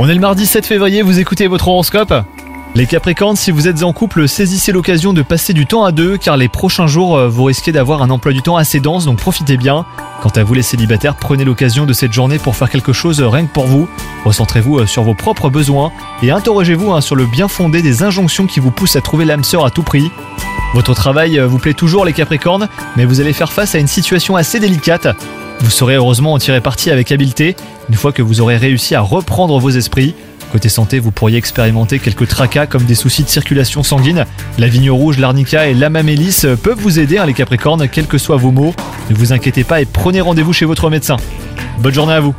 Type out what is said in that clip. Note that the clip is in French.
On est le mardi 7 février, vous écoutez votre horoscope Les Capricornes, si vous êtes en couple, saisissez l'occasion de passer du temps à deux car les prochains jours, euh, vous risquez d'avoir un emploi du temps assez dense, donc profitez bien. Quant à vous les célibataires, prenez l'occasion de cette journée pour faire quelque chose euh, rien que pour vous. Recentrez-vous euh, sur vos propres besoins et interrogez-vous hein, sur le bien fondé des injonctions qui vous poussent à trouver l'âme sœur à tout prix. Votre travail vous plaît toujours les Capricornes, mais vous allez faire face à une situation assez délicate. Vous saurez heureusement en tirer parti avec habileté, une fois que vous aurez réussi à reprendre vos esprits. Côté santé, vous pourriez expérimenter quelques tracas comme des soucis de circulation sanguine. La vigne rouge, l'arnica et l'amamélis euh, peuvent vous aider, hein, les Capricornes, quels que soient vos maux. Ne vous inquiétez pas et prenez rendez-vous chez votre médecin. Bonne journée à vous